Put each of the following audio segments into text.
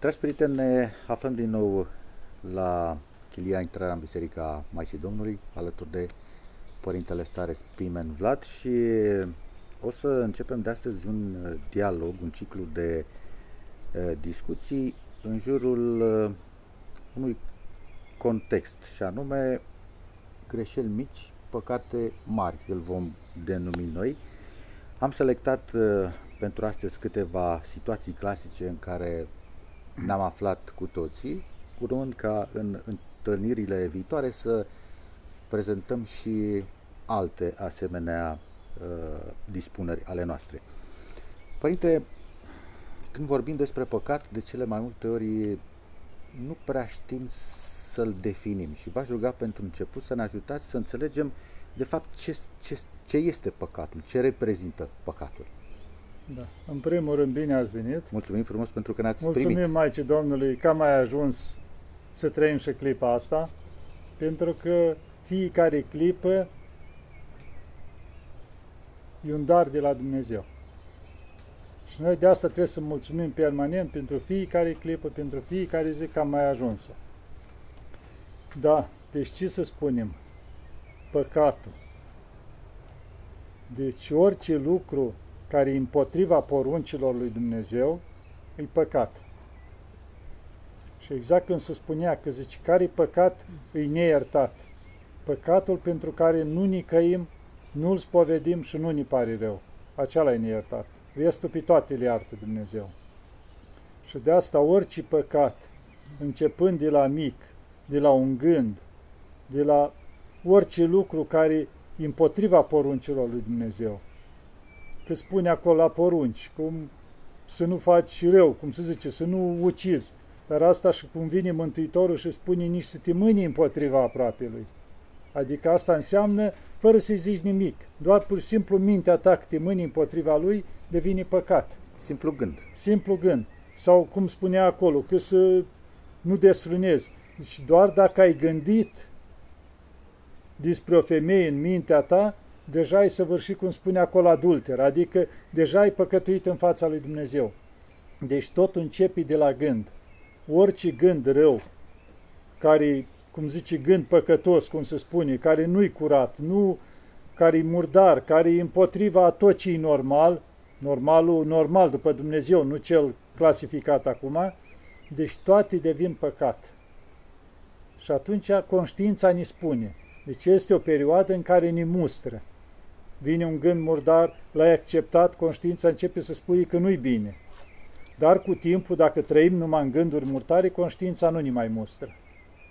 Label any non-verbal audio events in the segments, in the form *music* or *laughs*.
Dragi prieteni, ne aflăm din nou la chilia intrarea în Biserica Maicii Domnului, alături de Părintele Stare Spimen Vlad și o să începem de astăzi un dialog, un ciclu de uh, discuții în jurul uh, unui context și anume greșeli mici, păcate mari, îl vom denumi noi. Am selectat uh, pentru astăzi câteva situații clasice în care ne-am aflat cu toții, urmând ca în întâlnirile viitoare să prezentăm și alte asemenea uh, dispuneri ale noastre. Părinte, când vorbim despre păcat, de cele mai multe ori nu prea știm să-l definim și v-aș ruga pentru început să ne ajutați să înțelegem de fapt ce, ce, ce este păcatul, ce reprezintă păcatul. Da. În primul rând, bine ați venit. Mulțumim frumos pentru că ne-ați Mulțumim primit. Maicii Domnului că am mai ajuns să trăim și clipa asta, pentru că fiecare clipă e un dar de la Dumnezeu. Și noi de asta trebuie să mulțumim permanent pentru fiecare clipă, pentru fiecare zi că am mai ajuns. Da, deci ce să spunem? Păcatul. Deci orice lucru care e împotriva poruncilor lui Dumnezeu, e păcat. Și exact când se spunea că zice, care păcat, e neiertat. Păcatul pentru care nu nicăim, nu-l spovedim și nu ni pare rău. Acela e neiertat. Restul pe toate le iartă Dumnezeu. Și de asta orice păcat, începând de la mic, de la un gând, de la orice lucru care e împotriva poruncilor lui Dumnezeu, că spune acolo la porunci, cum să nu faci rău, cum se zice, să nu ucizi. Dar asta și cum vine Mântuitorul și spune nici să te mâni împotriva aproapelui. Adică asta înseamnă, fără să-i zici nimic, doar pur și simplu mintea ta că te mâni împotriva lui devine păcat. Simplu gând. Simplu gând. Sau cum spunea acolo, că să nu desfrânezi. Deci doar dacă ai gândit despre o femeie în mintea ta, deja ai săvârșit, cum spune acolo, adulter, adică deja ai păcătuit în fața lui Dumnezeu. Deci tot începi de la gând. Orice gând rău, care, cum zice, gând păcătos, cum se spune, care nu-i curat, nu, care e murdar, care e împotriva a tot ce e normal, normalul normal după Dumnezeu, nu cel clasificat acum, deci toate devin păcat. Și atunci conștiința ne spune. Deci este o perioadă în care ne mustră vine un gând murdar, l-ai acceptat, conștiința începe să spui că nu-i bine. Dar cu timpul, dacă trăim numai în gânduri murtare, conștiința nu ne mai mustră.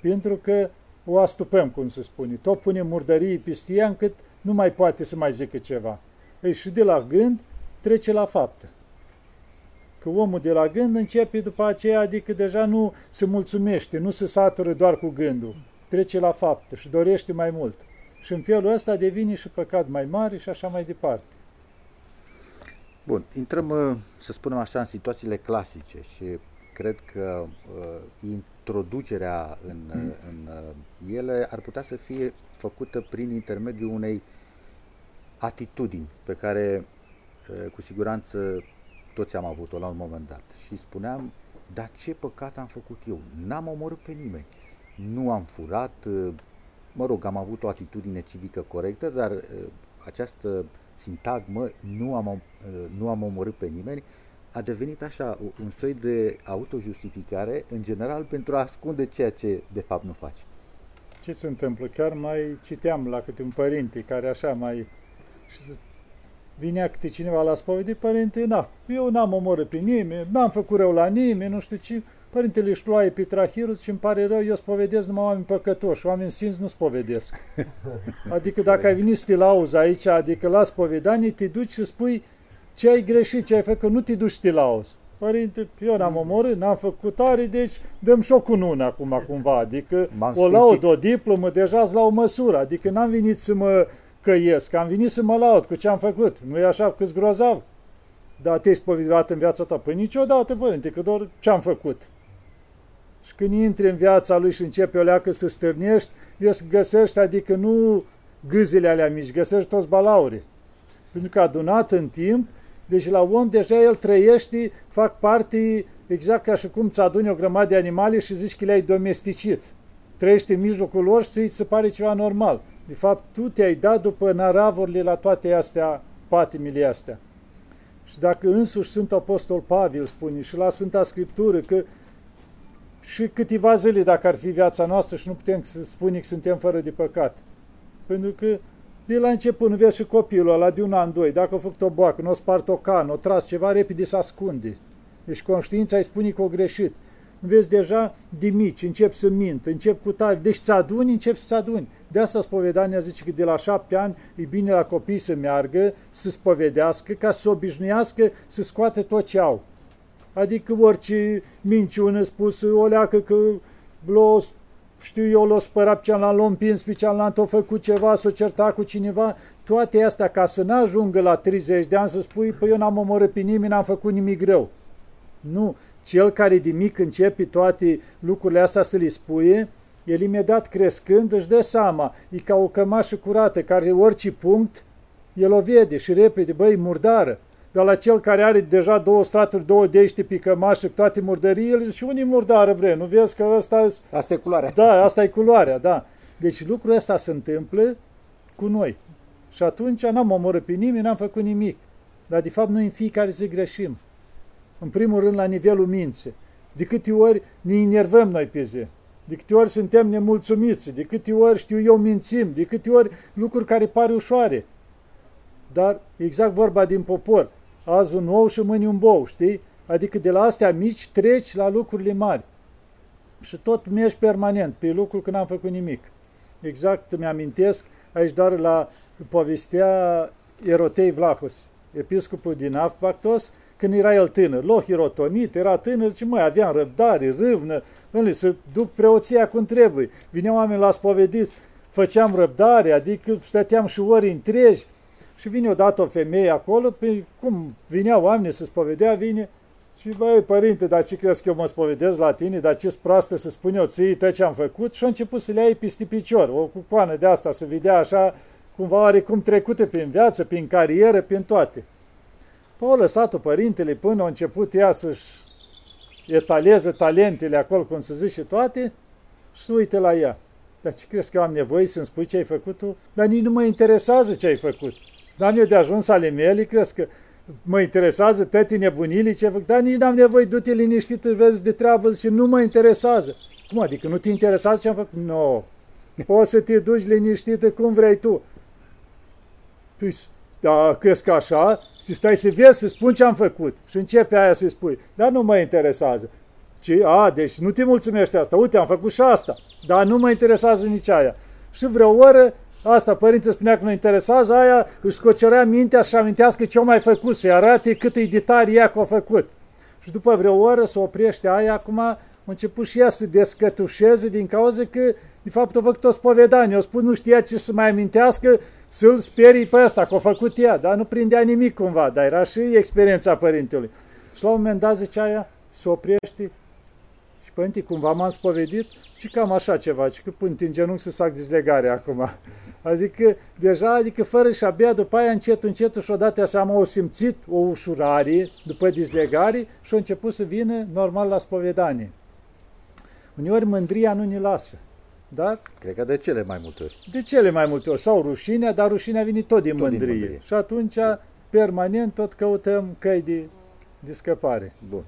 Pentru că o astupăm, cum se spune. Tot punem murdării peste ea încât nu mai poate să mai zică ceva. Ei, și de la gând trece la faptă. Că omul de la gând începe după aceea, adică deja nu se mulțumește, nu se satură doar cu gândul. Trece la faptă și dorește mai mult. Și în felul ăsta devine și păcat mai mare și așa mai departe. Bun, intrăm, uh, să spunem așa, în situațiile clasice și cred că uh, introducerea în, mm. în uh, ele ar putea să fie făcută prin intermediul unei atitudini pe care uh, cu siguranță toți am avut-o la un moment dat. Și spuneam, dar ce păcat am făcut eu? N-am omorât pe nimeni. Nu am furat, uh, mă rog, am avut o atitudine civică corectă, dar uh, această sintagmă, nu am, uh, nu am omorât pe nimeni, a devenit așa un soi de autojustificare, în general, pentru a ascunde ceea ce de fapt nu faci. Ce se întâmplă? Chiar mai citeam la câte un părinte care așa mai... Și vinea câte cineva la spovedie, părinte, na, eu n-am omorât pe nimeni, n-am făcut rău la nimeni, nu știu ce, Părintele Șloaie Petrahirus și îmi pare rău, eu spovedesc numai oameni păcătoși, oameni sfinți nu spovedesc. *laughs* Adică dacă ai venit stilauz aici, adică la spovedanie, te duci și spui ce ai greșit, ce ai făcut, nu te duci stilauz. Părinte, eu n-am omorât, n-am făcut tare, deci dăm și o cunună acum cumva, adică o laud, o diplomă, deja la o măsură, adică n-am venit să mă căiesc, am venit să mă laud cu ce am făcut, nu e așa cât grozav? Dar te-ai spovedit în viața ta? Păi niciodată, părinte, că doar ce am făcut. Și când intri în viața lui și începe o leacă să stârnești, să găsești, adică nu gâzile alea mici, găsești toți balaurii. Pentru că adunat în timp, deci la om deja el trăiește, fac parte exact ca și cum îți aduni o grămadă de animale și zici că le-ai domesticit. Trăiești în mijlocul lor și îți se pare ceva normal. De fapt, tu te-ai dat după naravurile la toate astea, patimile astea. Și dacă însuși Sfântul Apostol Pavel spune și la Sfânta Scriptură că și câteva zile dacă ar fi viața noastră și nu putem să spunem că suntem fără de păcat. Pentru că de la început, nu vezi și copilul ăla de un an, doi, dacă a făcut o boacă, nu a spart o cană, o tras ceva, repede se ascunde. Deci conștiința îi spune că o greșit. Nu vezi deja de mici, încep să mint, încep cu tare, deci ți aduni, încep să-ți aduni. De asta spovedania zice că de la șapte ani e bine la copii să meargă, să spovedească, ca să se obișnuiască să scoate tot ce au. Adică orice minciună spusă, o leacă că l știu eu, l-o spărat cealaltă, l-o împins pe cealaltă, a făcut ceva, s-a certat cu cineva, toate astea ca să n-ajungă la 30 de ani să spui, păi eu n-am omorât pe nimeni, n-am făcut nimic rău. Nu, cel care de mic începe toate lucrurile astea să le spuie, el imediat crescând își dă seama, e ca o cămașă curată, care orice punct, el o vede și repede, băi, murdară. Dar la cel care are deja două straturi, două dește pe cămașă, toate murdării, el zice, unii murdară, bre, nu vezi că ăsta... Asta e culoarea. Da, asta e culoarea, da. Deci lucrul ăsta se întâmplă cu noi. Și atunci n-am omorât pe nimeni, n-am făcut nimic. Dar de fapt noi în fiecare zi greșim. În primul rând la nivelul minții. De câte ori ne enervăm noi pe zi. De câte ori suntem nemulțumiți, de câte ori, știu eu, mințim, de câte ori lucruri care pare ușoare. Dar exact vorba din popor azi un ou și mâine un bou, știi? Adică de la astea mici treci la lucrurile mari. Și tot mergi permanent pe lucruri când n-am făcut nimic. Exact mi-amintesc aici doar la povestea Erotei Vlahos, episcopul din Afbactos, când era el tânăr, loh hirotonit, era tânăr, zice, măi, aveam răbdare, râvnă, domnule, să duc preoția cum trebuie. Vineau oameni la spovedit, făceam răbdare, adică stăteam și ori întregi, și vine odată o femeie acolo, pe, cum vineau oameni să spovedea, vine și băi, părinte, dar ce crezi că eu mă spovedez la tine, dar ce proastă să spun eu ții tot ce am făcut? Și a început să le iei peste picior, o cucoană de asta, să vedea așa, cumva oarecum trecute prin viață, prin carieră, prin toate. Păi o lăsat-o părintele până a început ea să-și etaleze talentele acolo, cum să zice, toate, și să uite la ea. Dar ce crezi că eu am nevoie să-mi spui ce ai făcut tu? Dar nici nu mă interesează ce ai făcut. N-am eu de ajuns ale mele, crezi că mă interesează tăti nebunilii ce fac, dar nici n-am nevoie, du-te liniștit, vezi de treabă și nu mă interesează. Cum adică nu te interesează ce am făcut? Nu. No. Poți să te duci liniștită cum vrei tu. Păi, da, crezi că așa? Și stai să vezi, să spun ce am făcut. Și începe aia să spui, dar nu mă interesează. Ce? A, deci nu te mulțumește asta. Uite, am făcut și asta. Dar nu mă interesează nici aia. Și vreo oră Asta, părinte spunea că nu interesează, aia își scocerea mintea și amintească ce-o mai făcut, să-i arate cât e de tare ea că a făcut. Și după vreo oră se oprește aia, acum a început și ea să descătușeze din cauza că, de fapt, a făcut o spovedanie. O spus, nu știa ce să mai amintească, să-l sperii pe ăsta, că a făcut ea, dar nu prindea nimic cumva, dar era și experiența părintelui. Și la un moment dat zicea aia, se oprește și părinte, cumva m-am spovedit și cam așa ceva, și că până în genunchi să fac dizlegare acum. Adică, deja, adică fără și șabia după aia încet, încet și odată seama o simțit o ușurare după dizlegare și a început să vină normal la spovedanie. Uneori mândria nu ne lasă. Dar, Cred că de cele mai multe ori. De cele mai multe ori. Sau rușinea, dar rușinea vine tot din, tot mândrie. din mândrie. Și atunci, permanent, tot căutăm căi de, de scăpare. Bun.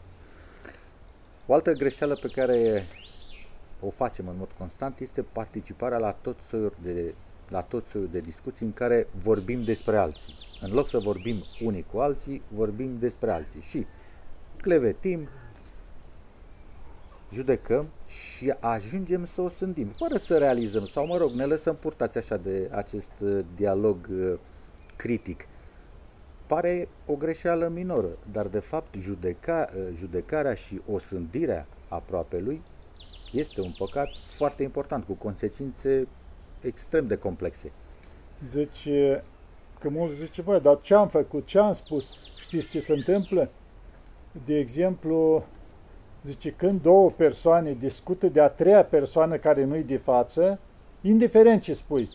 O altă greșeală pe care o facem în mod constant este participarea la tot soiul de la tot soiul de discuții în care vorbim despre alții. În loc să vorbim unii cu alții, vorbim despre alții și clevetim, judecăm și ajungem să o sândim, fără să realizăm, sau mă rog, ne lăsăm purtați așa de acest uh, dialog uh, critic. Pare o greșeală minoră, dar de fapt judeca, uh, judecarea și osândirea aproapelui este un păcat foarte important, cu consecințe extrem de complexe. Zice, că mulți zice, băi, dar ce am făcut, ce am spus? Știți ce se întâmplă? De exemplu, zice, când două persoane discută de a treia persoană care nu-i de față, indiferent ce spui,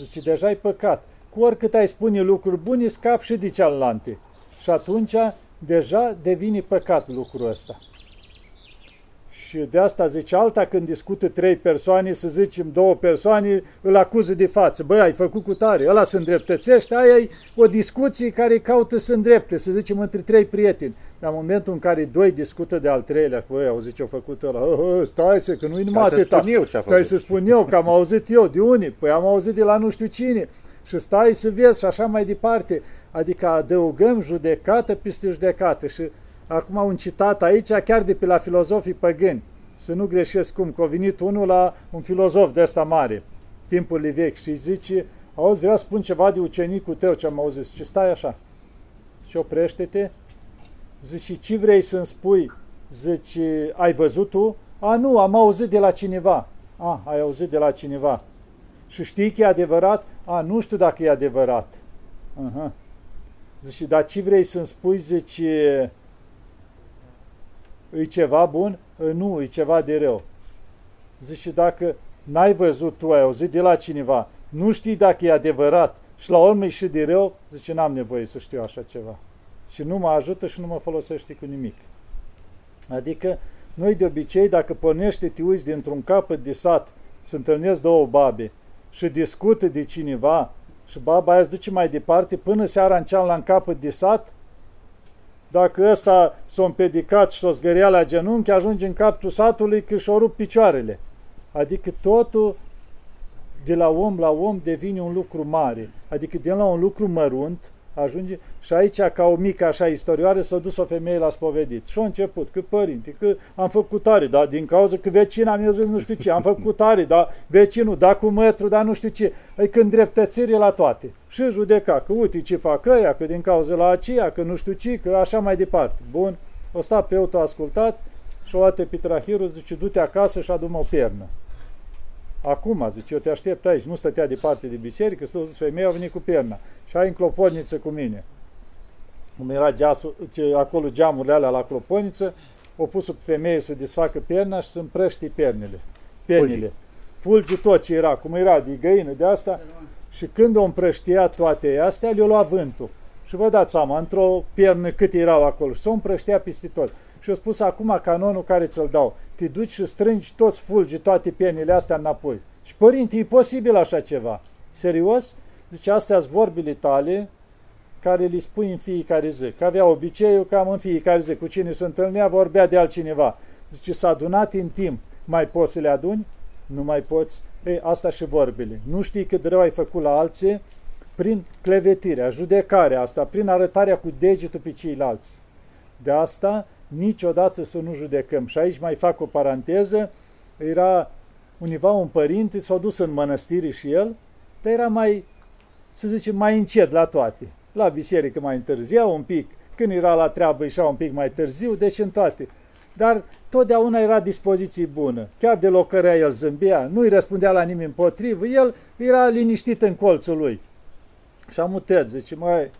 zice, deja ai păcat. Cu oricât ai spune lucruri bune, scap și de cealaltă. Și atunci deja devine păcat lucrul ăsta. Și de asta zice alta când discută trei persoane, să zicem două persoane, îl acuză de față. Băi, ai făcut cu tare, ăla se îndreptățește, aia e o discuție care caută să îndrepte, să zicem, între trei prieteni. Dar în momentul în care doi discută de al treilea, băi, au zis ce-a făcut ăla, hă, hă, stai să, că nu-i numai atâta. eu ce stai să spun eu, că am auzit eu, de unii, păi am auzit de la nu știu cine. Și stai să vezi și așa mai departe. Adică adăugăm judecată peste judecată și Acum un citat aici, chiar de pe la filozofii păgâni. Să nu greșesc cum, că a venit unul la un filozof de ăsta mare, timpul vechi, și zice, auzi, vreau să spun ceva de ucenicul tău ce am auzit. Ce stai așa? Și oprește-te. Zice, ce vrei să-mi spui? Zice, ai văzut tu? A, nu, am auzit de la cineva. A, ai auzit de la cineva. Și știi că e adevărat? A, nu știu dacă e adevărat. Uh-huh. Zice, dar ce vrei să-mi spui? Zice, e ceva bun? Nu, e ceva de rău. Zice, dacă n-ai văzut tu, ai auzit de la cineva, nu știi dacă e adevărat și la urmă e și de rău, zice, n-am nevoie să știu așa ceva. Și nu mă ajută și nu mă folosește cu nimic. Adică, noi de obicei, dacă pornește te uiți dintr-un capăt de sat, să întâlnesc două babe și discută de cineva și baba aia îți duce mai departe până seara în ceam la capăt de sat, dacă ăsta s-a împedicat și s-a zgăria la genunchi, ajunge în capul satului că și-o rup picioarele. Adică totul de la om la om devine un lucru mare. Adică de la un lucru mărunt ajunge și aici ca o mică așa istorioară s-a dus o femeie la spovedit. Și a început, că părinte, că am făcut tare, dar din cauza că vecina mi-a zis nu știu ce, am făcut tare, dar vecinul, da cu mătru, dar nu știu ce. Adică îndreptățire la toate. Și judeca, că uite ce fac ăia, că din cauza la aceea, că nu știu ce, că așa mai departe. Bun, o sta pe a ascultat și o luat Epitrahirul, zice, du-te acasă și adu-mă o pernă. Acum, zice, eu te aștept aici, nu stătea departe de biserică, să zis, femeia a venit cu perna și ai în cloponiță cu mine. Cum era geasul, ce, acolo geamurile alea la cloponiță, o pus o femeie să desfacă perna și să împrăști pernele. Pernile. Fulgi tot ce era, cum era de găină de asta. Și când o împrăștia toate astea, le-o lua vântul. Și vă dați seama, într-o piernă cât erau acolo. Și s-o împrăștea peste tot și a spus acum canonul care ți-l dau. Te duci și strângi toți fulgi, toate pienile astea înapoi. Și părinte, e posibil așa ceva. Serios? Deci astea sunt vorbile tale care le spui în fiecare zi. Că avea obiceiul cam în fiecare zi. Cu cine se întâlnea, vorbea de altcineva. Zice, s-a adunat în timp. Mai poți să le aduni? Nu mai poți. Ei, asta și vorbile. Nu știi cât de rău ai făcut la alții prin clevetirea, judecarea asta, prin arătarea cu degetul pe ceilalți. De asta niciodată să nu judecăm. Și aici mai fac o paranteză, era univa un părinte, s-a dus în mănăstire și el, dar era mai, să zicem, mai încet la toate. La biserică mai întârzia un pic, când era la treabă ieșea un pic mai târziu, deci în toate. Dar totdeauna era dispoziție bună. Chiar de locărea el zâmbea, nu îi răspundea la nimeni împotrivă, el era liniștit în colțul lui. Și am mutat, zice, mai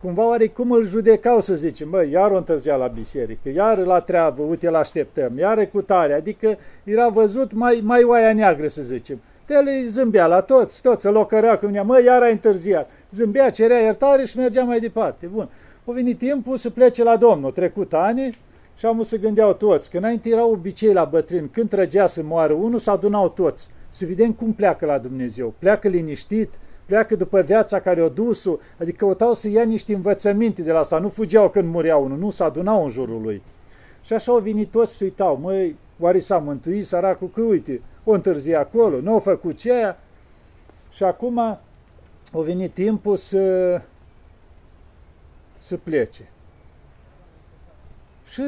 cumva oare cum îl judecau să zicem, mă, iar o întârzia la biserică, iar la treabă, uite, îl așteptăm, iar cu tare, adică era văzut mai, mai oaia neagră, să zicem. El îi zâmbea la toți, toți se locărea cu mine, mă, iar a întârziat. Zâmbea, cerea iertare și mergea mai departe. Bun. A venit timpul să plece la Domnul. Trecut ani și am să gândeau toți, că înainte era obicei la bătrâni, când trăgea să moară unul, să adunau toți. Să vedem cum pleacă la Dumnezeu. Pleacă liniștit, pleacă după viața care o dus adică căutau să ia niște învățăminte de la asta, nu fugeau când murea unul, nu se adunau în jurul lui. Și așa au venit toți să uitau, măi, oare s-a mântuit săracul, că uite, o întârzi acolo, nu a făcut ce aia. Și acum a venit timpul să, să plece. Și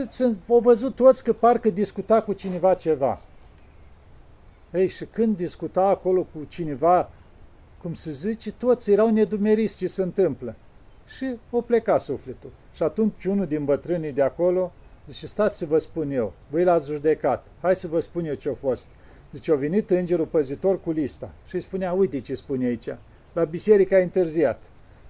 au văzut toți că parcă discuta cu cineva ceva. Ei, și când discuta acolo cu cineva cum se zice, toți erau nedumeriți ce se întâmplă. Și o pleca sufletul. Și atunci unul din bătrânii de acolo zice, stați să vă spun eu, voi l-ați judecat, hai să vă spun eu ce-a fost. Zice, a venit îngerul păzitor cu lista și îi spunea, uite ce spune aici, la biserică a întârziat,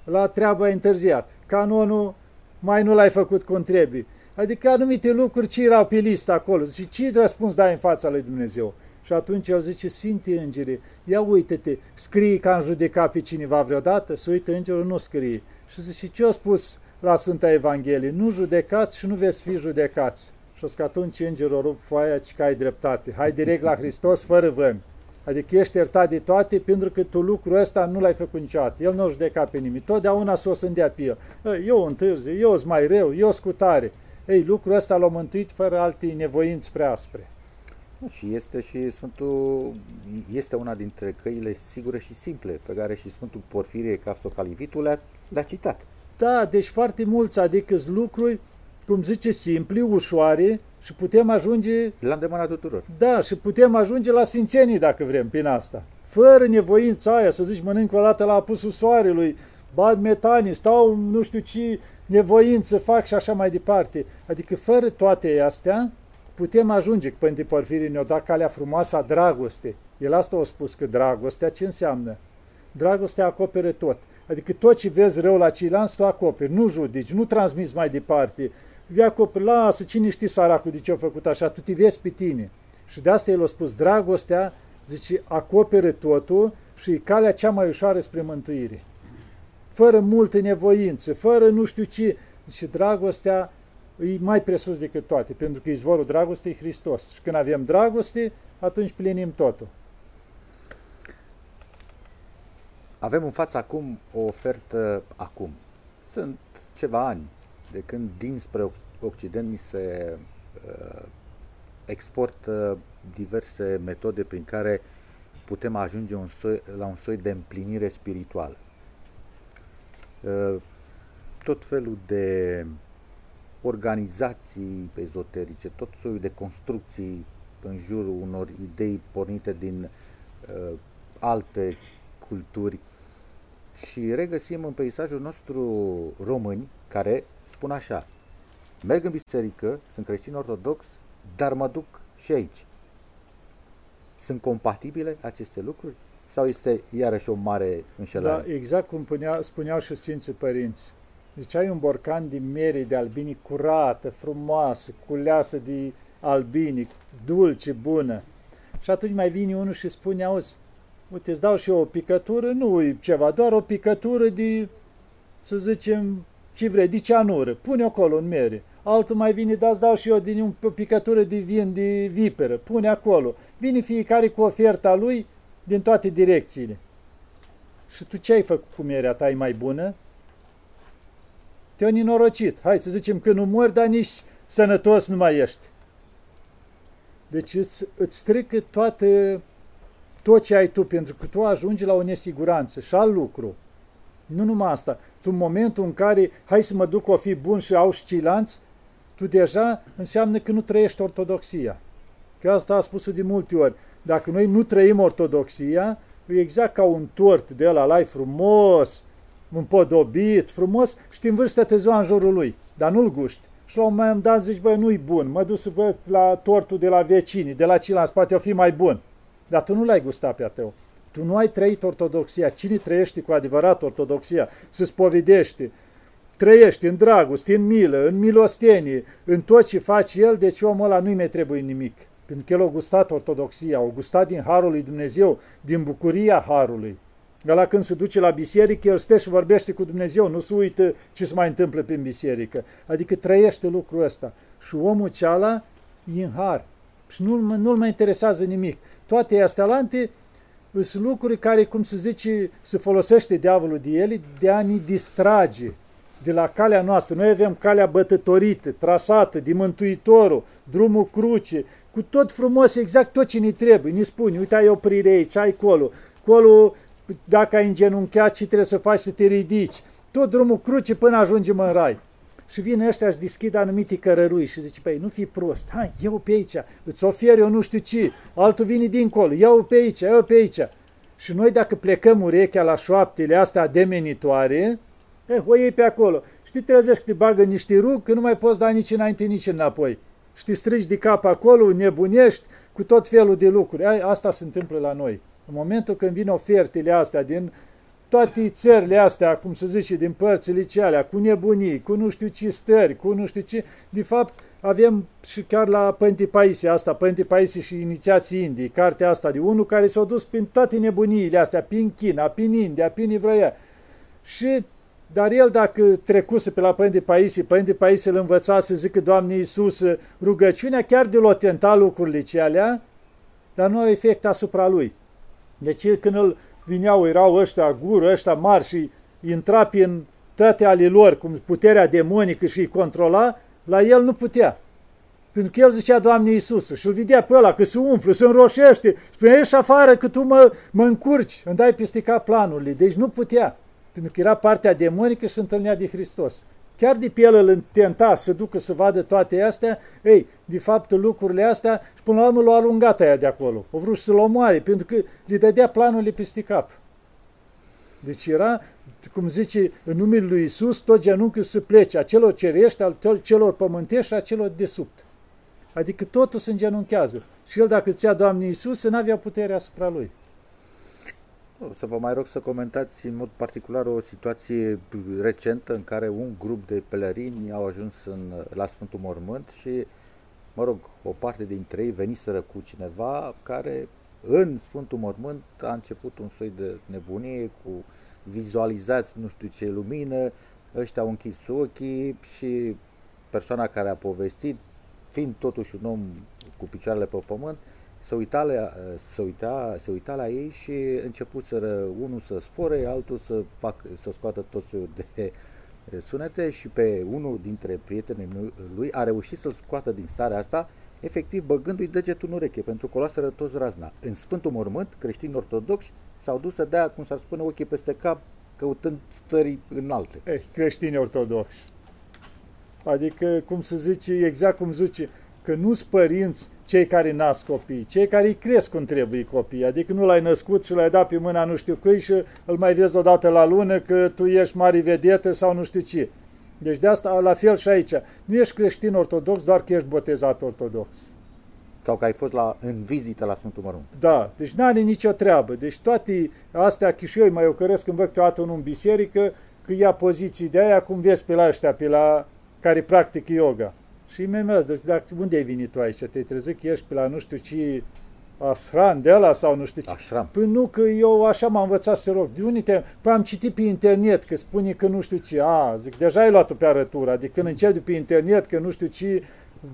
la treabă a întârziat, canonul mai nu l-ai făcut cum trebuie. Adică anumite lucruri ce erau pe listă acolo. Zice, ce răspuns dai în fața lui Dumnezeu? Și atunci el zice, Sfinte Îngere, ia uite-te, scrie că am judecat pe cineva vreodată? Să uite Îngerul, nu scrie. Și zice, ce a spus la Sfânta Evanghelie, nu judecați și nu veți fi judecați. Și o că atunci îngerul rup foaia și că ai dreptate. Hai direct la Hristos fără vămi. Adică ești iertat de toate pentru că tu lucrul ăsta nu l-ai făcut niciodată. El nu o judeca pe nimic. Totdeauna s-o sândea pe el. Eu întârzi, eu sunt mai rău, eu sunt cu tare. Ei, lucrul ăsta l-a mântuit fără alte nevoinți prea aspre. Și este și Sfântul, este una dintre căile sigure și simple pe care și Sfântul Porfirie Capsocalivitul le-a, le citat. Da, deci foarte mulți, adică lucruri, cum zice, simpli, ușoare și putem ajunge... La îndemâna tuturor. Da, și putem ajunge la sfințenii dacă vrem prin asta. Fără nevoința aia, să zici, mănânc o dată la apusul soarelui, bad metanii, stau nu știu ce nevoință fac și așa mai departe. Adică fără toate astea, putem ajunge, că Părinte Porfirii ne-a dat calea frumoasă a dragoste. El asta a spus, că dragostea ce înseamnă? Dragostea acoperă tot. Adică tot ce vezi rău la ceilalți, tu acoperi, nu judici, nu transmiți mai departe. Vei acoperi, lasă, cine știe săracul de ce a făcut așa, tu te vezi pe tine. Și de asta el a spus, dragostea, zice, acoperă totul și e calea cea mai ușoară spre mântuire. Fără multe nevoințe, fără nu știu ce, zice, dragostea e mai presus decât toate, pentru că izvorul dragostei e Hristos. Și când avem dragoste, atunci plinim totul. Avem în față acum o ofertă acum. Sunt ceva ani de când dinspre Occident ni se uh, exportă diverse metode prin care putem ajunge un soi, la un soi de împlinire spirituală. Uh, tot felul de organizații ezoterice, tot soiul de construcții în jurul unor idei pornite din uh, alte culturi și regăsim în peisajul nostru români care spun așa, merg în biserică, sunt creștin ortodox, dar mă duc și aici. Sunt compatibile aceste lucruri? Sau este iarăși o mare înșelare? Da, exact cum punea, spuneau și Sfinții Părinți. Deci ai un borcan de mere de albini curată, frumoasă, culeasă de albini, dulce, bună. Și atunci mai vine unul și spune, auzi, uite, îți dau și eu o picătură, nu e ceva, doar o picătură de, să zicem, ce vrei, de ceanură, pune acolo în mere. Altul mai vine, da, îți dau și eu din o picătură de vin de viperă, pune acolo. Vine fiecare cu oferta lui din toate direcțiile. Și tu ce ai făcut cu merea ta, e mai bună? Te-au ninorocit. Hai să zicem că nu mori, dar nici sănătos nu mai ești. Deci îți, îți strică toată, tot ce ai tu, pentru că tu ajungi la o nesiguranță și al lucru. Nu numai asta. Tu în momentul în care, hai să mă duc o fi bun și au și ceilalți, tu deja înseamnă că nu trăiești ortodoxia. Că asta a spus de multe ori. Dacă noi nu trăim ortodoxia, e exact ca un tort de la lai frumos, împodobit, frumos și în vârstă te în jurul lui, dar nu-l guști. Și la un moment dat zici, băi, nu-i bun, mă duc să văd la tortul de la vecinii, de la ceilalți, poate o fi mai bun. Dar tu nu l-ai gustat pe a tău. Tu nu ai trăit ortodoxia. Cine trăiește cu adevărat ortodoxia? Să spovedește. Trăiește în dragoste, în milă, în milostenie, în tot ce face el, deci omul ăla nu-i mai trebuie nimic. Pentru că el a gustat ortodoxia, a gustat din Harul lui Dumnezeu, din bucuria Harului. Ăla când se duce la biserică, el stă și vorbește cu Dumnezeu, nu se uită ce se mai întâmplă prin biserică. Adică trăiește lucrul ăsta. Și omul ceala e în har. Și nu-l, nu mai interesează nimic. Toate astea alante sunt lucruri care, cum se zice, se folosește diavolul de ele de a ne distrage de la calea noastră. Noi avem calea bătătorită, trasată, de Mântuitorul, drumul cruce, cu tot frumos, exact tot ce ne trebuie. Ne spune, uite, ai oprire aici, ai colo, colo dacă ai îngenunchiat, ce trebuie să faci să te ridici. Tot drumul cruce până ajungem în rai. Și vine ăștia și deschid anumite cărărui și zice, păi nu fi prost, hai, ia pe aici, îți ofer eu nu știu ce, altul vine dincolo, ia pe aici, ia pe aici. Și noi dacă plecăm urechea la șoaptele astea demenitoare, eh, o iei pe acolo. Și te trezești că te bagă niște rug, că nu mai poți da nici înainte, nici înapoi. Și te strigi de cap acolo, nebunești cu tot felul de lucruri. Asta se întâmplă la noi. În momentul când vin ofertele astea din toate țările astea, cum se zice, din părțile cealea, cu nebunii, cu nu știu ce stări, cu nu știu ce, de fapt avem și chiar la Pânti Paisi asta, Pânti Paisi și Inițiații Indii, cartea asta de unul care s-a dus prin toate nebuniile astea, prin China, prin India, prin Ivraia. Și dar el dacă trecuse pe la Părinte Paisie, Părinte Paisie îl învăța să zică Doamne Iisus rugăciunea, chiar de l-o tenta lucrurile ce alea, dar nu au efect asupra lui. Deci când îl vineau, erau ăștia gură, ăștia mari și intra prin toate ale lor, cum puterea demonică și îi controla, la el nu putea. Pentru că el zicea, Doamne Iisus, și îl vedea pe ăla că se umflă, se înroșește, spunea, ieși afară că tu mă, mă încurci, îmi dai peste cap planurile. Deci nu putea, pentru că era partea demonică și se întâlnea de Hristos. Chiar de pe el îl tenta să ducă să vadă toate astea, ei, de fapt lucrurile astea și până la urmă l-au alungat aia de acolo. Au vrut să-l omoare, pentru că le dădea planurile peste cap. Deci era, cum zice, în numele lui Isus, tot genunchiul să plece, a celor cerești, al celor pământești și a celor de sub. Adică totul se îngenunchează. Și el, dacă ți-a Doamne Iisus, să n-avea putere asupra lui. Să vă mai rog să comentați în mod particular o situație recentă în care un grup de pelerini au ajuns în, la Sfântul Mormânt și, mă rog, o parte dintre ei veniseră cu cineva care în Sfântul Mormânt a început un soi de nebunie cu vizualizați nu știu ce lumină, ăștia au închis ochii și persoana care a povestit fiind totuși un om cu picioarele pe pământ, se uita la, se uita, se uita la ei și începuseră unul să sfore, altul să, fac, să scoată tot soiul de sunete și pe unul dintre prietenii lui a reușit să-l scoată din starea asta, efectiv băgându-i degetul în ureche, pentru că o luaseră toți razna. În Sfântul Mormânt, creștini ortodoxi s-au dus să dea, cum s-ar spune, ochii peste cap, căutând stări înalte. Eh, creștini ortodoxi. Adică, cum să zice, exact cum zice, că nu sunt părinți cei care nasc copii, cei care îi cresc cum trebuie copii. Adică nu l-ai născut și l-ai dat pe mâna nu știu cui și îl mai vezi odată la lună că tu ești mare vedetă sau nu știu ce. Deci de asta, la fel și aici. Nu ești creștin ortodox doar că ești botezat ortodox. Sau că ai fost la, în vizită la Sfântul Mărunt. Da, deci n-are nicio treabă. Deci toate astea, și eu mai ocăresc când văd câteodată în biserică, că ia poziții de aia, cum vezi pe la ăștia, pe la care practic yoga. Și mi-a deci dacă, unde ai venit tu aici? Te-ai trezit că ești pe la nu știu ce asran de ăla sau nu știu ce. Ashram. Păi nu, că eu așa m-am învățat să rog. De unde te... Păi am citit pe internet că spune că nu știu ce. A, zic, deja ai luat-o pe arătură. Adică când începi de pe internet că nu știu ce,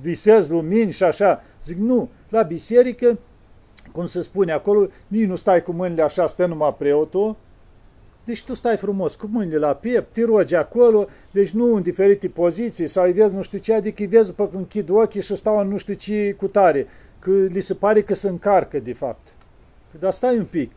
visez lumini și așa. Zic, nu, la biserică, cum se spune acolo, nici nu stai cu mâinile așa, stă numai preotul, deci tu stai frumos cu mâinile la piept, te rogi acolo, deci nu în diferite poziții sau îi vezi nu știu ce, adică îi vezi după când închid ochii și stau în nu știu ce cu tare, că li se pare că se încarcă de fapt. Păi, dar stai un pic.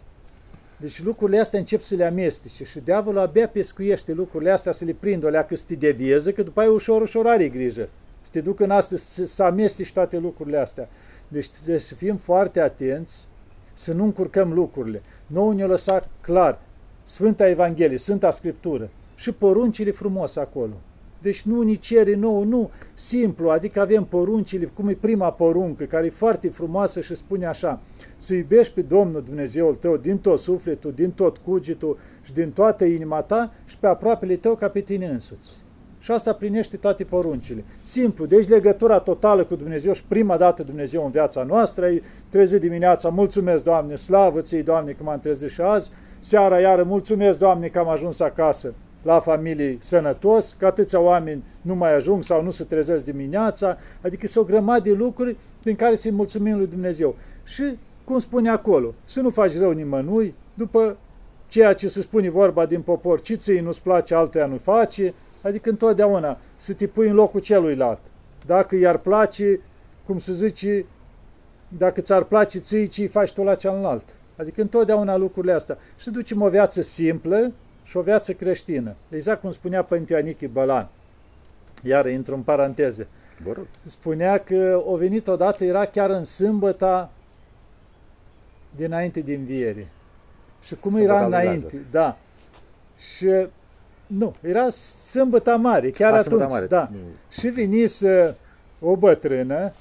Deci lucrurile astea încep să le amestece și diavolul abia pescuiește lucrurile astea să le prindă, alea că să te devieze, că după aia ușor, ușor are grijă. Să te ducă în asta, să, să amesteci toate lucrurile astea. Deci trebuie să fim foarte atenți, să nu încurcăm lucrurile. Nouă ne-a lăsat clar, Sfânta Evanghelie, Sfânta Scriptură și poruncile frumos acolo. Deci nu ni cere nouă, nu, simplu, adică avem poruncile, cum e prima poruncă, care e foarte frumoasă și spune așa, să iubești pe Domnul Dumnezeul tău din tot sufletul, din tot cugetul și din toată inima ta și pe aproapele tău ca pe tine însuți. Și asta plinește toate poruncile. Simplu, deci legătura totală cu Dumnezeu și prima dată Dumnezeu în viața noastră, ai trezit dimineața, mulțumesc Doamne, slavă ți Doamne că m-am trezit și azi, seara iară, mulțumesc Doamne că am ajuns acasă la familie sănătos, că atâția oameni nu mai ajung sau nu se trezesc dimineața, adică sunt o grămadă de lucruri din care să-i mulțumim lui Dumnezeu. Și, cum spune acolo, să nu faci rău nimănui, după ceea ce se spune vorba din popor, ce ți nu-ți place, altuia nu face, adică întotdeauna să te pui în locul celuilalt. Dacă i-ar place, cum se zice, dacă ți-ar place ții, ce faci tu la cealaltă. Adică întotdeauna lucrurile astea. Și să ducem o viață simplă și o viață creștină. Exact cum spunea Părinte Anichi Bălan. Iar intru în paranteze. Spunea că o venit odată, era chiar în sâmbăta dinainte din înviere. Și cum Sâmbăta era înainte, da. Și nu, era sâmbăta mare, chiar A, atunci. Mare. Da. Mm. Și venise o bătrână,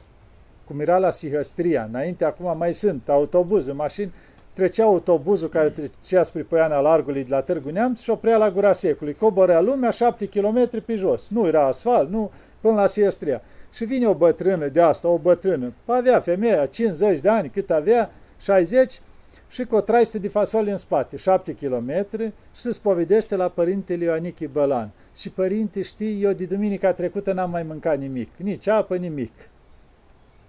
cum era la Sihăstria, înainte, acum mai sunt autobuze, mașini, trecea autobuzul care trecea spre Păiana Largului de la Târgu Neamț și oprea la Gura Secului. Coborea lumea 7 km pe jos. Nu era asfalt, nu, până la Siestria. Și vine o bătrână de asta, o bătrână. Avea femeia 50 de ani, cât avea, 60, și cu o traistă de fasole în spate, șapte kilometri, și se spovedește la părintele Ioanichi Bălan. Și părinte, știi, eu de duminica trecută n-am mai mâncat nimic, nici apă, nimic.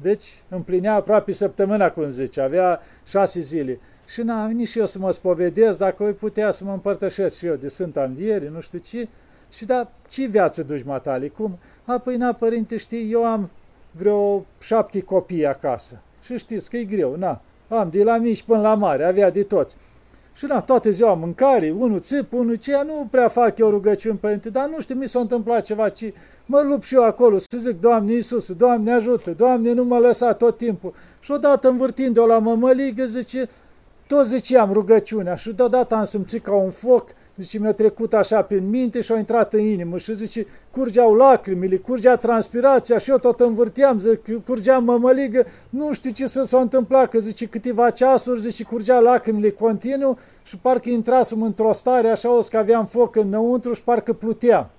Deci împlinea aproape săptămâna, cum zice, avea șase zile. Și n-am venit și eu să mă spovedesc, dacă voi putea să mă împărtășesc și eu de Sfânta Înviere, nu știu ce. Și da, ce viață duci, matale? Cum? A, păi, na, părinte, știi, eu am vreo șapte copii acasă. Și știți că e greu, na. Am de la mici până la mare, avea de toți. Și na, toate ziua mâncare, unul țip, unul ce, nu prea fac eu rugăciuni, părinte, dar nu știu, mi s-a întâmplat ceva, ci mă lup și eu acolo să zic, Doamne Iisus, Doamne ajută, Doamne nu mă lăsa tot timpul. Și odată învârtind-o la mămăligă, zice, tot ziceam rugăciunea și deodată am simțit ca un foc, zice, mi-a trecut așa prin minte și a intrat în inimă și zice, curgeau lacrimile, curgea transpirația și eu tot învârteam, zice, curgeam mămăligă, nu știu ce să s-a întâmplat, că zice, câteva ceasuri, zice, curgea lacrimile continuu și parcă intrasem într-o stare așa, o că aveam foc înăuntru și parcă pluteam.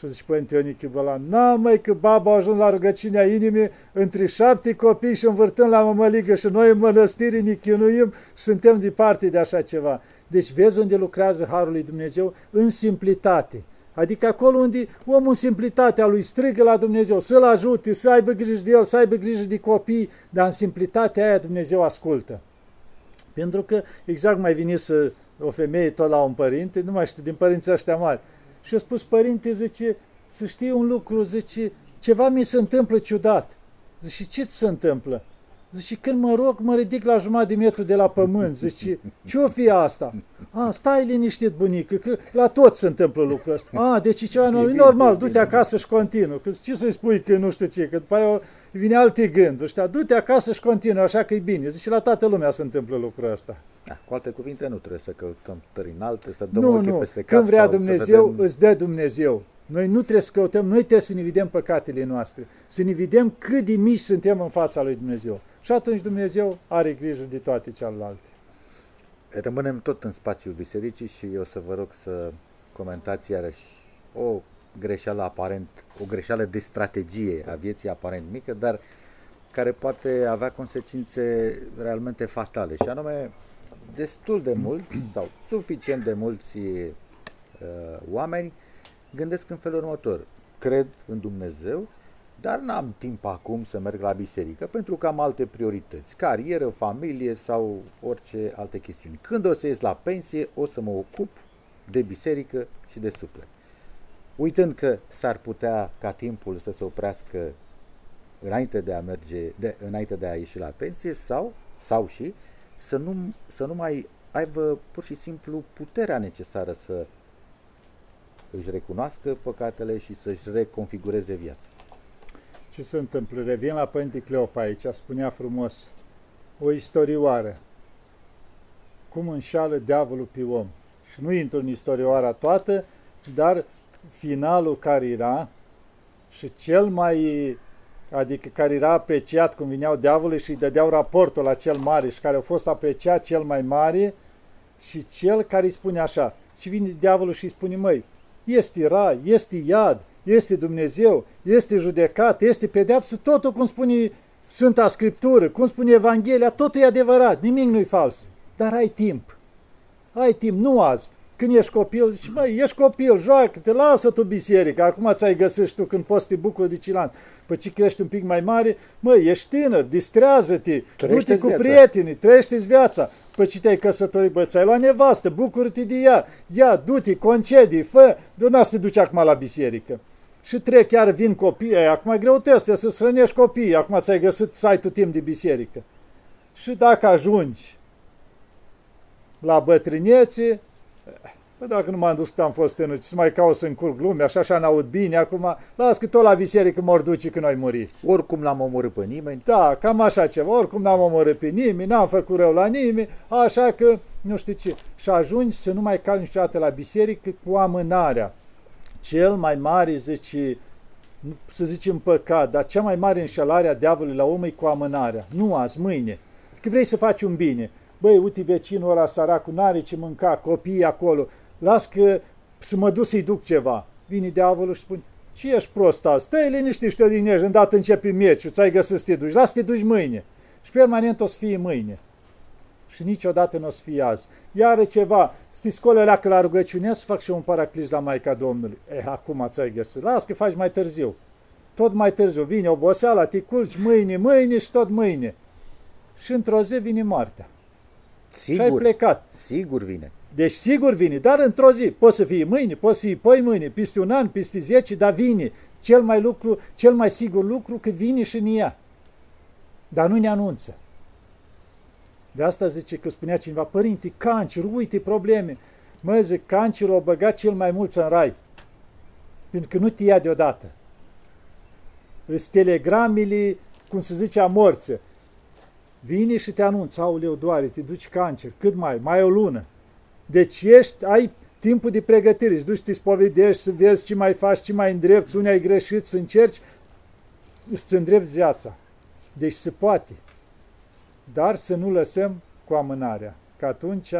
Și zice Părinte Ionichi Bălan, na mai că baba a ajuns la rugăciunea inimii între șapte copii și învârtând la mămăligă și noi în mănăstiri ne chinuim și suntem departe de așa ceva. Deci vezi unde lucrează Harul lui Dumnezeu în simplitate. Adică acolo unde omul în simplitatea lui strigă la Dumnezeu să-l ajute, să aibă grijă de el, să aibă grijă de copii, dar în simplitatea aia Dumnezeu ascultă. Pentru că exact mai vine să o femeie tot la un părinte, nu mai știu, din părinții ăștia mari, și a spus, părinte, zice, să știi un lucru, zice, ceva mi se întâmplă ciudat. Zice, ce ți se întâmplă? Zice, când mă rog, mă ridic la jumătate de metru de la pământ. Zice, ce-o fi asta? A, stai liniștit, bunică, că la toți se întâmplă lucrul ăsta. A, deci ceva normal, normal du-te acasă și continuă. Că ce să-i spui că nu știu ce, că după aia vine alte gânduri. Știa, du-te acasă și continuă, așa că e bine. Zice, la toată lumea se întâmplă lucrul ăsta. Da, cu alte cuvinte, nu trebuie să căutăm stări înalte, să dăm nu, nu. peste cap. Când vrea Dumnezeu, vedem... îți dă Dumnezeu. Noi nu trebuie să căutăm, noi trebuie să ne vedem păcatele noastre, să ne vedem cât de mici suntem în fața lui Dumnezeu. Și atunci Dumnezeu are grijă de toate celelalte. Rămânem tot în spațiul bisericii și eu să vă rog să comentați iarăși o greșeală aparent, o greșeală de strategie a vieții aparent mică, dar care poate avea consecințe realmente fatale și anume destul de mulți sau suficient de mulți uh, oameni gândesc în felul următor. Cred în Dumnezeu, dar n-am timp acum să merg la biserică pentru că am alte priorități, carieră, familie sau orice alte chestiuni. Când o să ies la pensie, o să mă ocup de biserică și de suflet. Uitând că s-ar putea ca timpul să se oprească înainte de a merge, de, înainte de a ieși la pensie sau, sau și să nu, să nu mai aibă pur și simplu puterea necesară să își recunoască păcatele și să-și reconfigureze viața. Ce se întâmplă? Revin la Părinte Cleopa aici, spunea frumos, o istorioară. Cum înșală diavolul pe om. Și nu intru în istorioara toată, dar finalul care era și cel mai, adică care era apreciat cum vineau diavolul și îi dădeau raportul la cel mare și care a fost apreciat cel mai mare și cel care îi spune așa, și vine diavolul și îi spune, măi, este rai, este iad, este Dumnezeu, este judecat, este pedeapsă, totul cum spune Sfânta Scriptură, cum spune Evanghelia, totul e adevărat, nimic nu-i fals. Dar ai timp. Ai timp, nu azi. Când ești copil, zici, măi, ești copil, joacă-te, lasă tu biserica, acum ți-ai găsit și tu când poți să te bucuri de cilanți. Păi ce crești un pic mai mare, măi, ești tânăr, distrează-te, du-te cu viața. prietenii, trăiește-ți viața. Păi ce te-ai căsătorit, bă, ți-ai luat nevastă, bucură-te de ea, ia, du-te, concedii, fă, de n să te duci acum la biserică. Și trec, chiar vin copiii, acum greutăți, să-ți hrănești copiii, acum ți-ai găsit să ai tu timp de biserică. Și dacă ajungi la bătrânețe, Bă, dacă nu m-am dus că am fost tânăr, să mai caut să încurc lume, așa, așa n-aud bine, acum, las că tot la biserică mor duce când ai muri. Oricum n-am omorât pe nimeni. Da, cam așa ceva, oricum n-am omorât pe nimeni, n-am făcut rău la nimeni, așa că, nu știu ce. Și ajungi să nu mai calci niciodată la biserică cu amânarea. Cel mai mare, zice, să zicem păcat, dar cea mai mare înșelare a diavolului la om e cu amânarea. Nu azi, mâine. Că vrei să faci un bine. Băi, uite, vecinul ăla săracul n-are ce mânca, copiii acolo, las că să mă duc să-i duc ceva. Vine diavolul și spune, ce ești prost azi? Stai liniștit și te odinești, îndată începe meciul, ți-ai găsit să te duci, lasă să te duci mâine. Și permanent o să fie mâine. și niciodată nu o să fie azi. Iară ceva, știți colele că la rugăciune să fac și un paracliz la Maica Domnului. Eh, acum ți-ai găsit. Las că faci mai târziu. Tot mai târziu. Vine oboseala, te culci mâine, mâine și tot mâine. Și într-o zi vine moartea. Sigur, și ai plecat. Sigur vine. Deci sigur vine, dar într-o zi. Poți să fie mâine, poți să fie poi mâine, peste un an, peste zece, dar vine. Cel mai, lucru, cel mai sigur lucru că vine și în ea. Dar nu ne anunță. De asta zice că spunea cineva, părinte, cancer, uite probleme. Mă, zic, cancerul o băgat cel mai mulți în rai. Pentru că nu te ia deodată. Îs telegramele, cum se zice, a morță. Vine și te anunță, auleu, doare, te duci cancer, cât mai, mai o lună. Deci ești, ai timpul de pregătire, îți duci, te spovedești, să vezi ce mai faci, ce mai îndrepți, unde ai greșit, să încerci, să îndrepți viața. Deci se poate. Dar să nu lăsăm cu amânarea, că atunci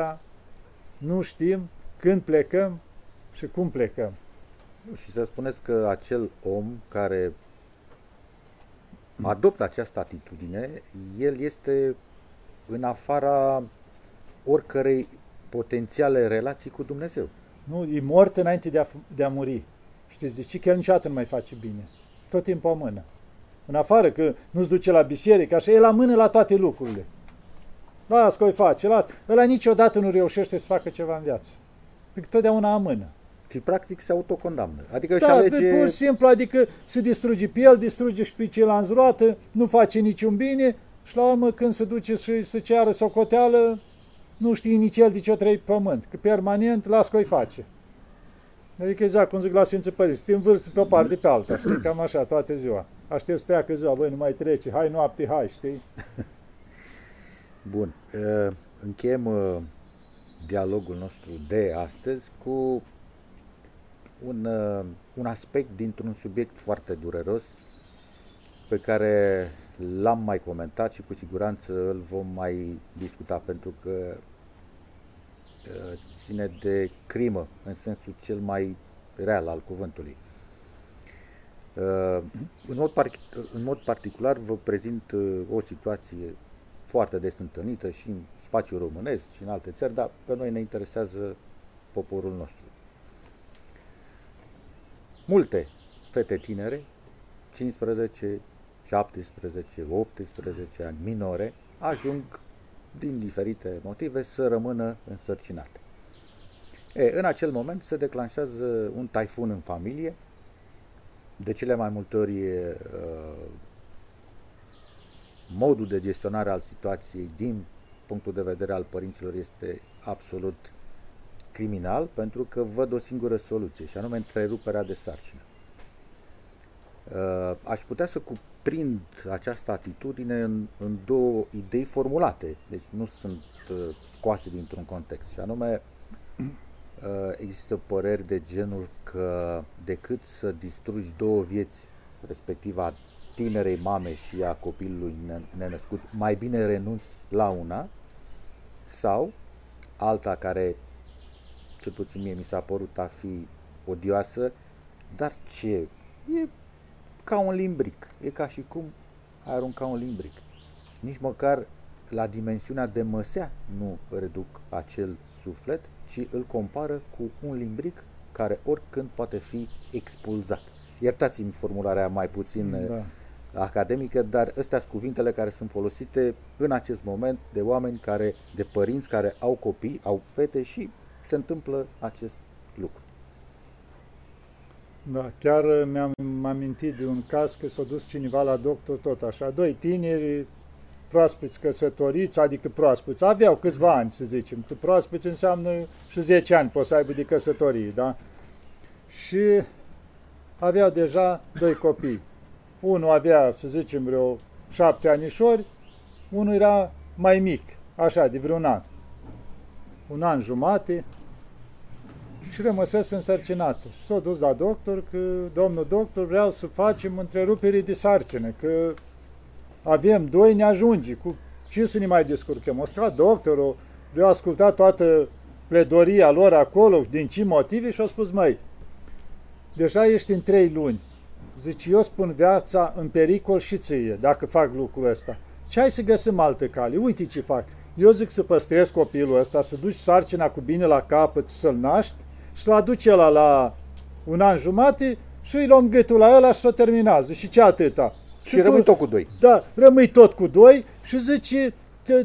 nu știm când plecăm și cum plecăm. Și să spuneți că acel om care adoptă această atitudine, el este în afara oricărei potențiale relații cu Dumnezeu. Nu, e mort înainte de a, de a muri. Știți de ce? Că el niciodată nu mai face bine. Tot timpul mână. În afară că nu-ți duce la biserică, așa, e la mână la toate lucrurile. Las că o face, las. Ăla niciodată nu reușește să facă ceva în viață. Pentru că totdeauna amână. Și practic se autocondamnă. Adică da, își alege... pur și simplu, adică se distruge pe el, distruge și pe ceilalți roată, nu face niciun bine și la urmă când se duce și se ceară socoteală, nu știe nici el de ce o trăi pământ, că permanent las că o face. Adică exact cum zic la Sfinții Părinți, te învârți pe o parte pe alta, știi, cam așa, toată ziua. Aștept să treacă ziua, băi, nu mai trece, hai noapte, hai, știi? *laughs* Bun, încheiem dialogul nostru de astăzi cu un, un aspect dintr-un subiect foarte dureros pe care l-am mai comentat și cu siguranță îl vom mai discuta pentru că ține de crimă în sensul cel mai real al cuvântului. În mod, în mod particular vă prezint o situație foarte des întâlnită și în spațiul românesc și în alte țări, dar pe noi ne interesează poporul nostru. Multe fete tinere, 15, 17, 18 ani, minore, ajung din diferite motive să rămână însărcinate. E, în acel moment se declanșează un taifun în familie, de cele mai multe ori uh, modul de gestionare al situației din punctul de vedere al părinților este absolut criminal pentru că văd o singură soluție și anume întreruperea de sarcină. Uh, aș putea să cuprind această atitudine în, în două idei formulate, deci nu sunt uh, scoase dintr-un context, și anume uh, există păreri de genul că decât să distrugi două vieți, respectiv a tinerei mame și a copilului nenăscut, mai bine renunți la una sau alta care, cel puțin mie mi s-a părut a fi odioasă, dar ce? E ca un limbric. E ca și cum ai arunca un limbric. Nici măcar la dimensiunea de măsea nu reduc acel suflet, ci îl compară cu un limbric care oricând poate fi expulzat. Iertați-mi formularea mai puțin da academică, dar astea sunt cuvintele care sunt folosite în acest moment de oameni care, de părinți care au copii, au fete și se întâmplă acest lucru. Da, chiar mi-am amintit de un caz că s-a dus cineva la doctor tot așa, doi tineri proaspeți căsătoriți, adică proaspeți, aveau câțiva ani, să zicem, că proaspeți înseamnă și 10 ani poți să aibă de căsătorie, da? Și aveau deja doi copii. Unul avea, să zicem, vreo șapte anișori, unul era mai mic, așa, de vreun an. Un an jumate și rămăsese însărcinată. Și s-a dus la doctor că, domnul doctor, vreau să facem întrerupere de sarcină, că avem doi, ne ajunge. Cu ce să ne mai descurcăm? O stat doctorul, eu ascultat toată pledoria lor acolo, din ce motive, și a spus, măi, deja ești în trei luni. Zice, eu spun viața în pericol și ție, dacă fac lucrul ăsta. Ce hai să găsim altă cale? Uite ce fac. Eu zic să păstrezi copilul ăsta, să duci sarcina cu bine la capăt, să-l naști și să-l aduci la la un an jumate și îi luăm gâtul la ăla și s-o terminează. Și ce atâta? Și, și rămâi tot cu doi. Da, rămâi tot cu doi și zice,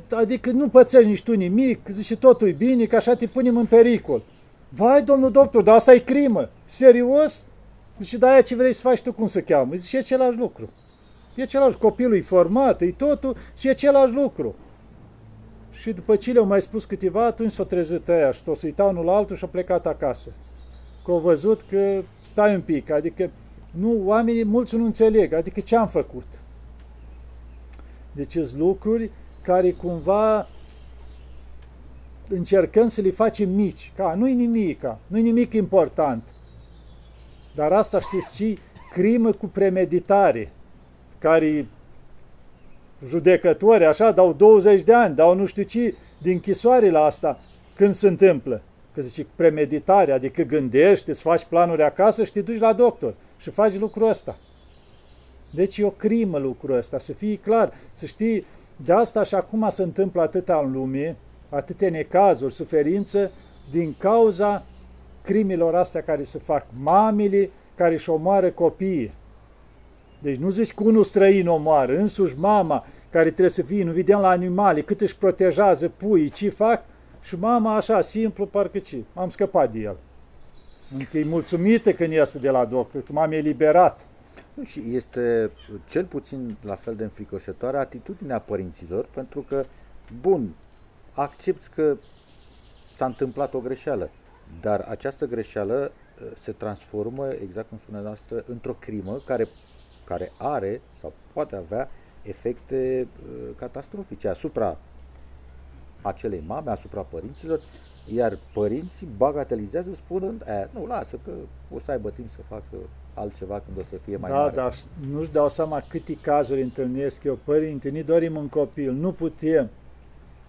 adică nu pățești nici tu nimic, zice totul e bine, că așa te punem în pericol. Vai, domnul doctor, dar asta e crimă. Serios? Zice, da, aia ce vrei să faci tu, cum se cheamă? Zice, e același lucru. E același, copilul e format, e totul, și e același lucru. Și după ce le-au mai spus câteva, atunci s-au trezit aia și s-au uitat unul la altul și au plecat acasă. Că au văzut că stai un pic, adică nu, oamenii mulți nu înțeleg, adică ce am făcut. Deci sunt lucruri care cumva încercăm să le facem mici, ca nu-i nimic, nu-i nimic important. Dar asta știți ce? Crimă cu premeditare, care judecători așa dau 20 de ani, dau nu știu ce, din închisoare la asta, când se întâmplă. Că zice premeditare, adică gândești, îți faci planuri acasă și te duci la doctor și faci lucrul ăsta. Deci e o crimă lucrul ăsta, să fie clar, să știi, de asta și acum se întâmplă atâta în lume, atâtea necazuri, suferință, din cauza crimilor astea care se fac. Mamele care își omoară copiii. Deci nu zici că unul străin omoară, însuși mama care trebuie să fie, nu vedem la animale, cât își protejează puii, ce fac, și mama așa, simplu, parcă ce, am scăpat de el. Încă e mulțumită când iasă de la doctor, că m-am eliberat. Și este cel puțin la fel de înfricoșătoare atitudinea părinților, pentru că, bun, accepti că s-a întâmplat o greșeală, dar această greșeală uh, se transformă, exact cum spunea noastră, într-o crimă care, care are sau poate avea efecte uh, catastrofice asupra acelei mame, asupra părinților, iar părinții bagatelizează spunând, e, nu, lasă că o să aibă timp să facă altceva când o să fie mai da, mare. Da, dar nu-și dau seama câte cazuri întâlnesc eu, părinți, ne dorim un copil, nu putem.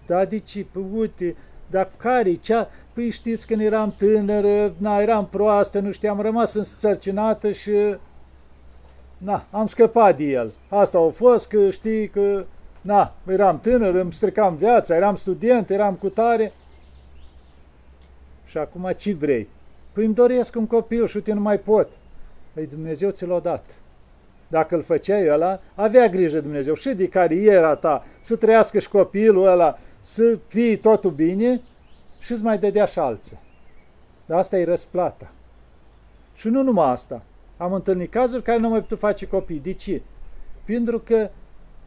Da, de ce? Păi, uite, dar care cea? Păi știți, când eram tânără, na, eram proastă, nu știam, am rămas însărcinată și na, am scăpat de el. Asta a fost că știi că, na, eram tânăr, îmi stricam viața, eram student, eram cu tare. Și acum ce vrei? Păi îmi doresc un copil și uite, nu mai pot. Păi Dumnezeu ți l-a dat. Dacă îl făceai ăla, avea grijă Dumnezeu și de cariera ta, să trăiască și copilul ăla, să fie totul bine și îți mai dădea și alții. Dar asta e răsplata. Și nu numai asta. Am întâlnit cazuri care nu mai putut face copii. De ce? Pentru că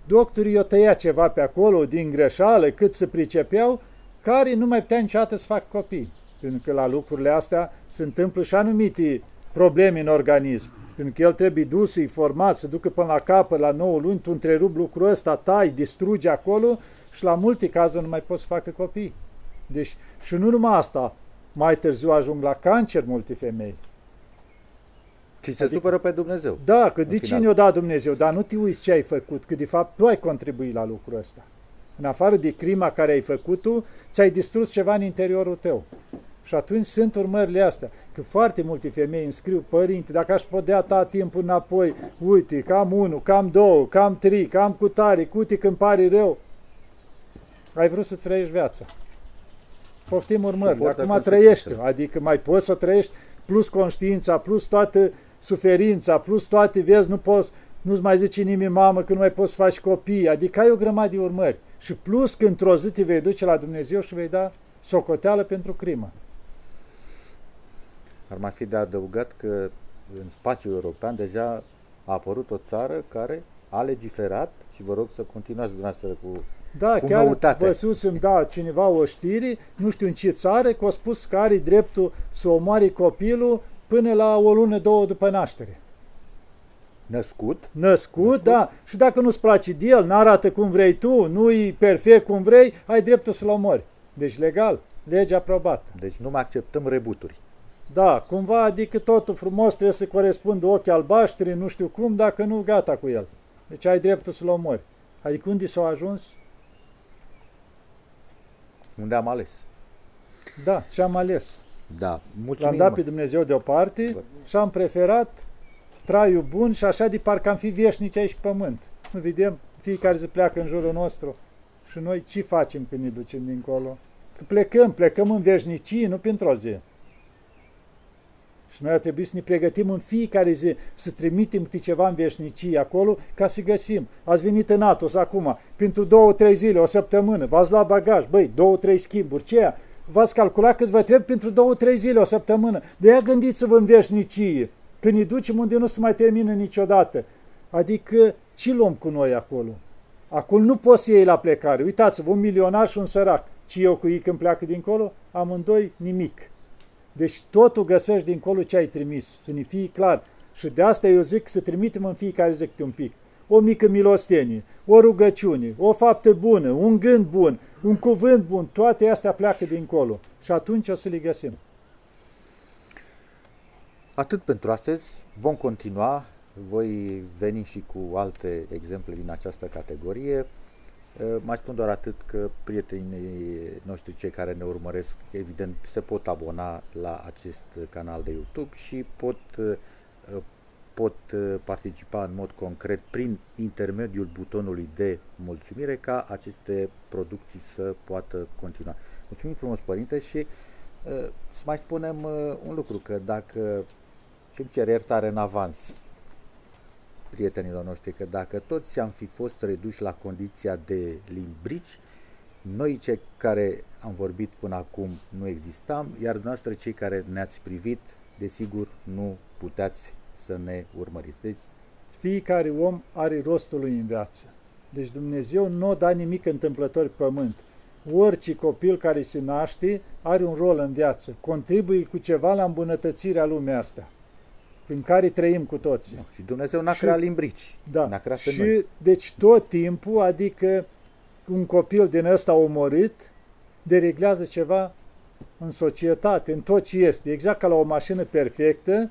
doctorii o tăia ceva pe acolo din greșeală, cât se pricepeau, care nu mai putea niciodată să facă copii. Pentru că la lucrurile astea se întâmplă și anumite probleme în organism. Pentru că el trebuie dus, format, să ducă până la capăt, la 9 luni, tu întrerupi lucrul ăsta, tai, distrugi acolo și la multe cazuri nu mai poți să facă copii. Deci, și nu numai asta, mai târziu ajung la cancer multe femei. Și se adică, supără pe Dumnezeu. Da, că de ce ne-o dat Dumnezeu? Dar nu te uiți ce ai făcut, că de fapt tu ai contribuit la lucrul ăsta. În afară de crima care ai făcut-o, ți-ai distrus ceva în interiorul tău. Și atunci sunt urmările astea. Că foarte multe femei înscriu, părinte, dacă aș putea ta timpul înapoi, uite, cam unul, cam două, cam trei, cam cu tare, cu uite când pare rău. Ai vrut să trăiești viața. Poftim urmările. Acum trăiește. Adică mai poți să trăiești plus conștiința, plus toată suferința, plus toate, vezi, nu poți, nu-ți mai zice nimeni mamă că nu mai poți să faci copii, adică ai o grămadă de urmări. Și plus că într-o zi te vei duce la Dumnezeu și vei da socoteală pentru crimă. Ar mai fi de adăugat că în spațiul european deja a apărut o țară care a legiferat și vă rog să continuați dumneavoastră cu da, cu chiar noutate. văzusem, da, cineva o știri, nu știu în ce țară, că a spus că are dreptul să omoare copilul până la o lună, două după naștere. Născut? Născut, Născut? da. Și dacă nu-ți place de el, n-arată cum vrei tu, nu-i perfect cum vrei, ai dreptul să-l omori. Deci legal, legea aprobată. Deci nu mai acceptăm rebuturi. Da, cumva, adică totul frumos trebuie să corespundă ochii albaștri, nu știu cum, dacă nu, gata cu el. Deci ai dreptul să-l omori. Adică unde s-au ajuns? Unde am ales. Da, și am ales. Da, mulțumim. L-am dat pe Dumnezeu deoparte Bă. și am preferat traiul bun și așa de parcă am fi veșnici aici pe pământ. Nu vedem? Fiecare zi pleacă în jurul nostru Și noi ce facem când ne ducem dincolo? Că plecăm, plecăm în veșnicii, nu pentru o zi. Și noi ar trebui să ne pregătim în fiecare zi, să trimitem câte ceva în veșnicii acolo ca să găsim. Ați venit în Atos acum, pentru două, trei zile, o săptămână, v-ați luat bagaj, băi, două, trei schimburi, ce aia? V-ați calculat cât vă trebuie pentru două, trei zile, o săptămână. De aia gândiți-vă în veșnicie, când ne ducem unde nu se mai termină niciodată. Adică, ce luăm cu noi acolo? Acolo nu poți să iei la plecare. Uitați-vă, un milionar și un sărac. Ce eu cu ei când pleacă dincolo? Amândoi nimic. Deci totul găsești dincolo ce ai trimis, să ne fie clar. Și de asta eu zic să trimitem în fiecare zi câte un pic. O mică milostenie, o rugăciune, o faptă bună, un gând bun, un cuvânt bun, toate astea pleacă dincolo. Și atunci o să le găsim. Atât pentru astăzi. Vom continua. Voi veni și cu alte exemple din această categorie. Eh, mai spun doar atât că prietenii noștri, cei care ne urmăresc, evident, se pot abona la acest canal de YouTube și pot, eh, pot eh, participa în mod concret prin intermediul butonului de mulțumire ca aceste producții să poată continua. Mulțumim frumos, Părinte, și să mai spunem un lucru, că dacă și cer iertare în avans prietenilor noștri că dacă toți am fi fost reduși la condiția de limbrici, noi cei care am vorbit până acum nu existam, iar noastră cei care ne-ați privit, desigur, nu puteți să ne urmăriți. Deci, Fiecare om are rostul lui în viață. Deci Dumnezeu nu o da nimic întâmplător pe pământ. Orice copil care se naște are un rol în viață, contribuie cu ceva la îmbunătățirea lumii asta prin care trăim cu toții. Da, și Dumnezeu n-a și, creat limbrici. Da. N-a creat și noi. deci tot timpul, adică un copil din ăsta omorât, dereglează ceva în societate, în tot ce este. Exact ca la o mașină perfectă,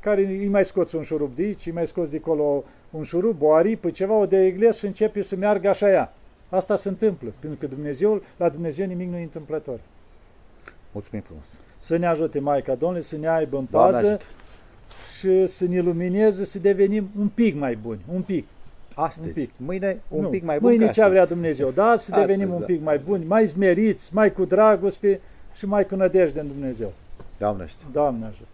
care îi mai scoți un șurub de aici, îi mai scoți de acolo un șurub, o aripă, ceva, o dereglezi și începe să meargă așa ea. Asta se întâmplă, pentru că Dumnezeu, la Dumnezeu nimic nu e întâmplător. Mulțumim frumos! Să ne ajute Maica Domnului, să ne aibă în pază. Doamne și să ne lumineze, să devenim un pic mai buni, un pic. Astăzi, un pic. mâine un nu, pic mai bun Mâine ce vrea Dumnezeu, da? Să astăzi, devenim un da. pic mai buni, mai smeriți, mai cu dragoste și mai cu nădejde în Dumnezeu. Doamne ajută! Doamne ajută!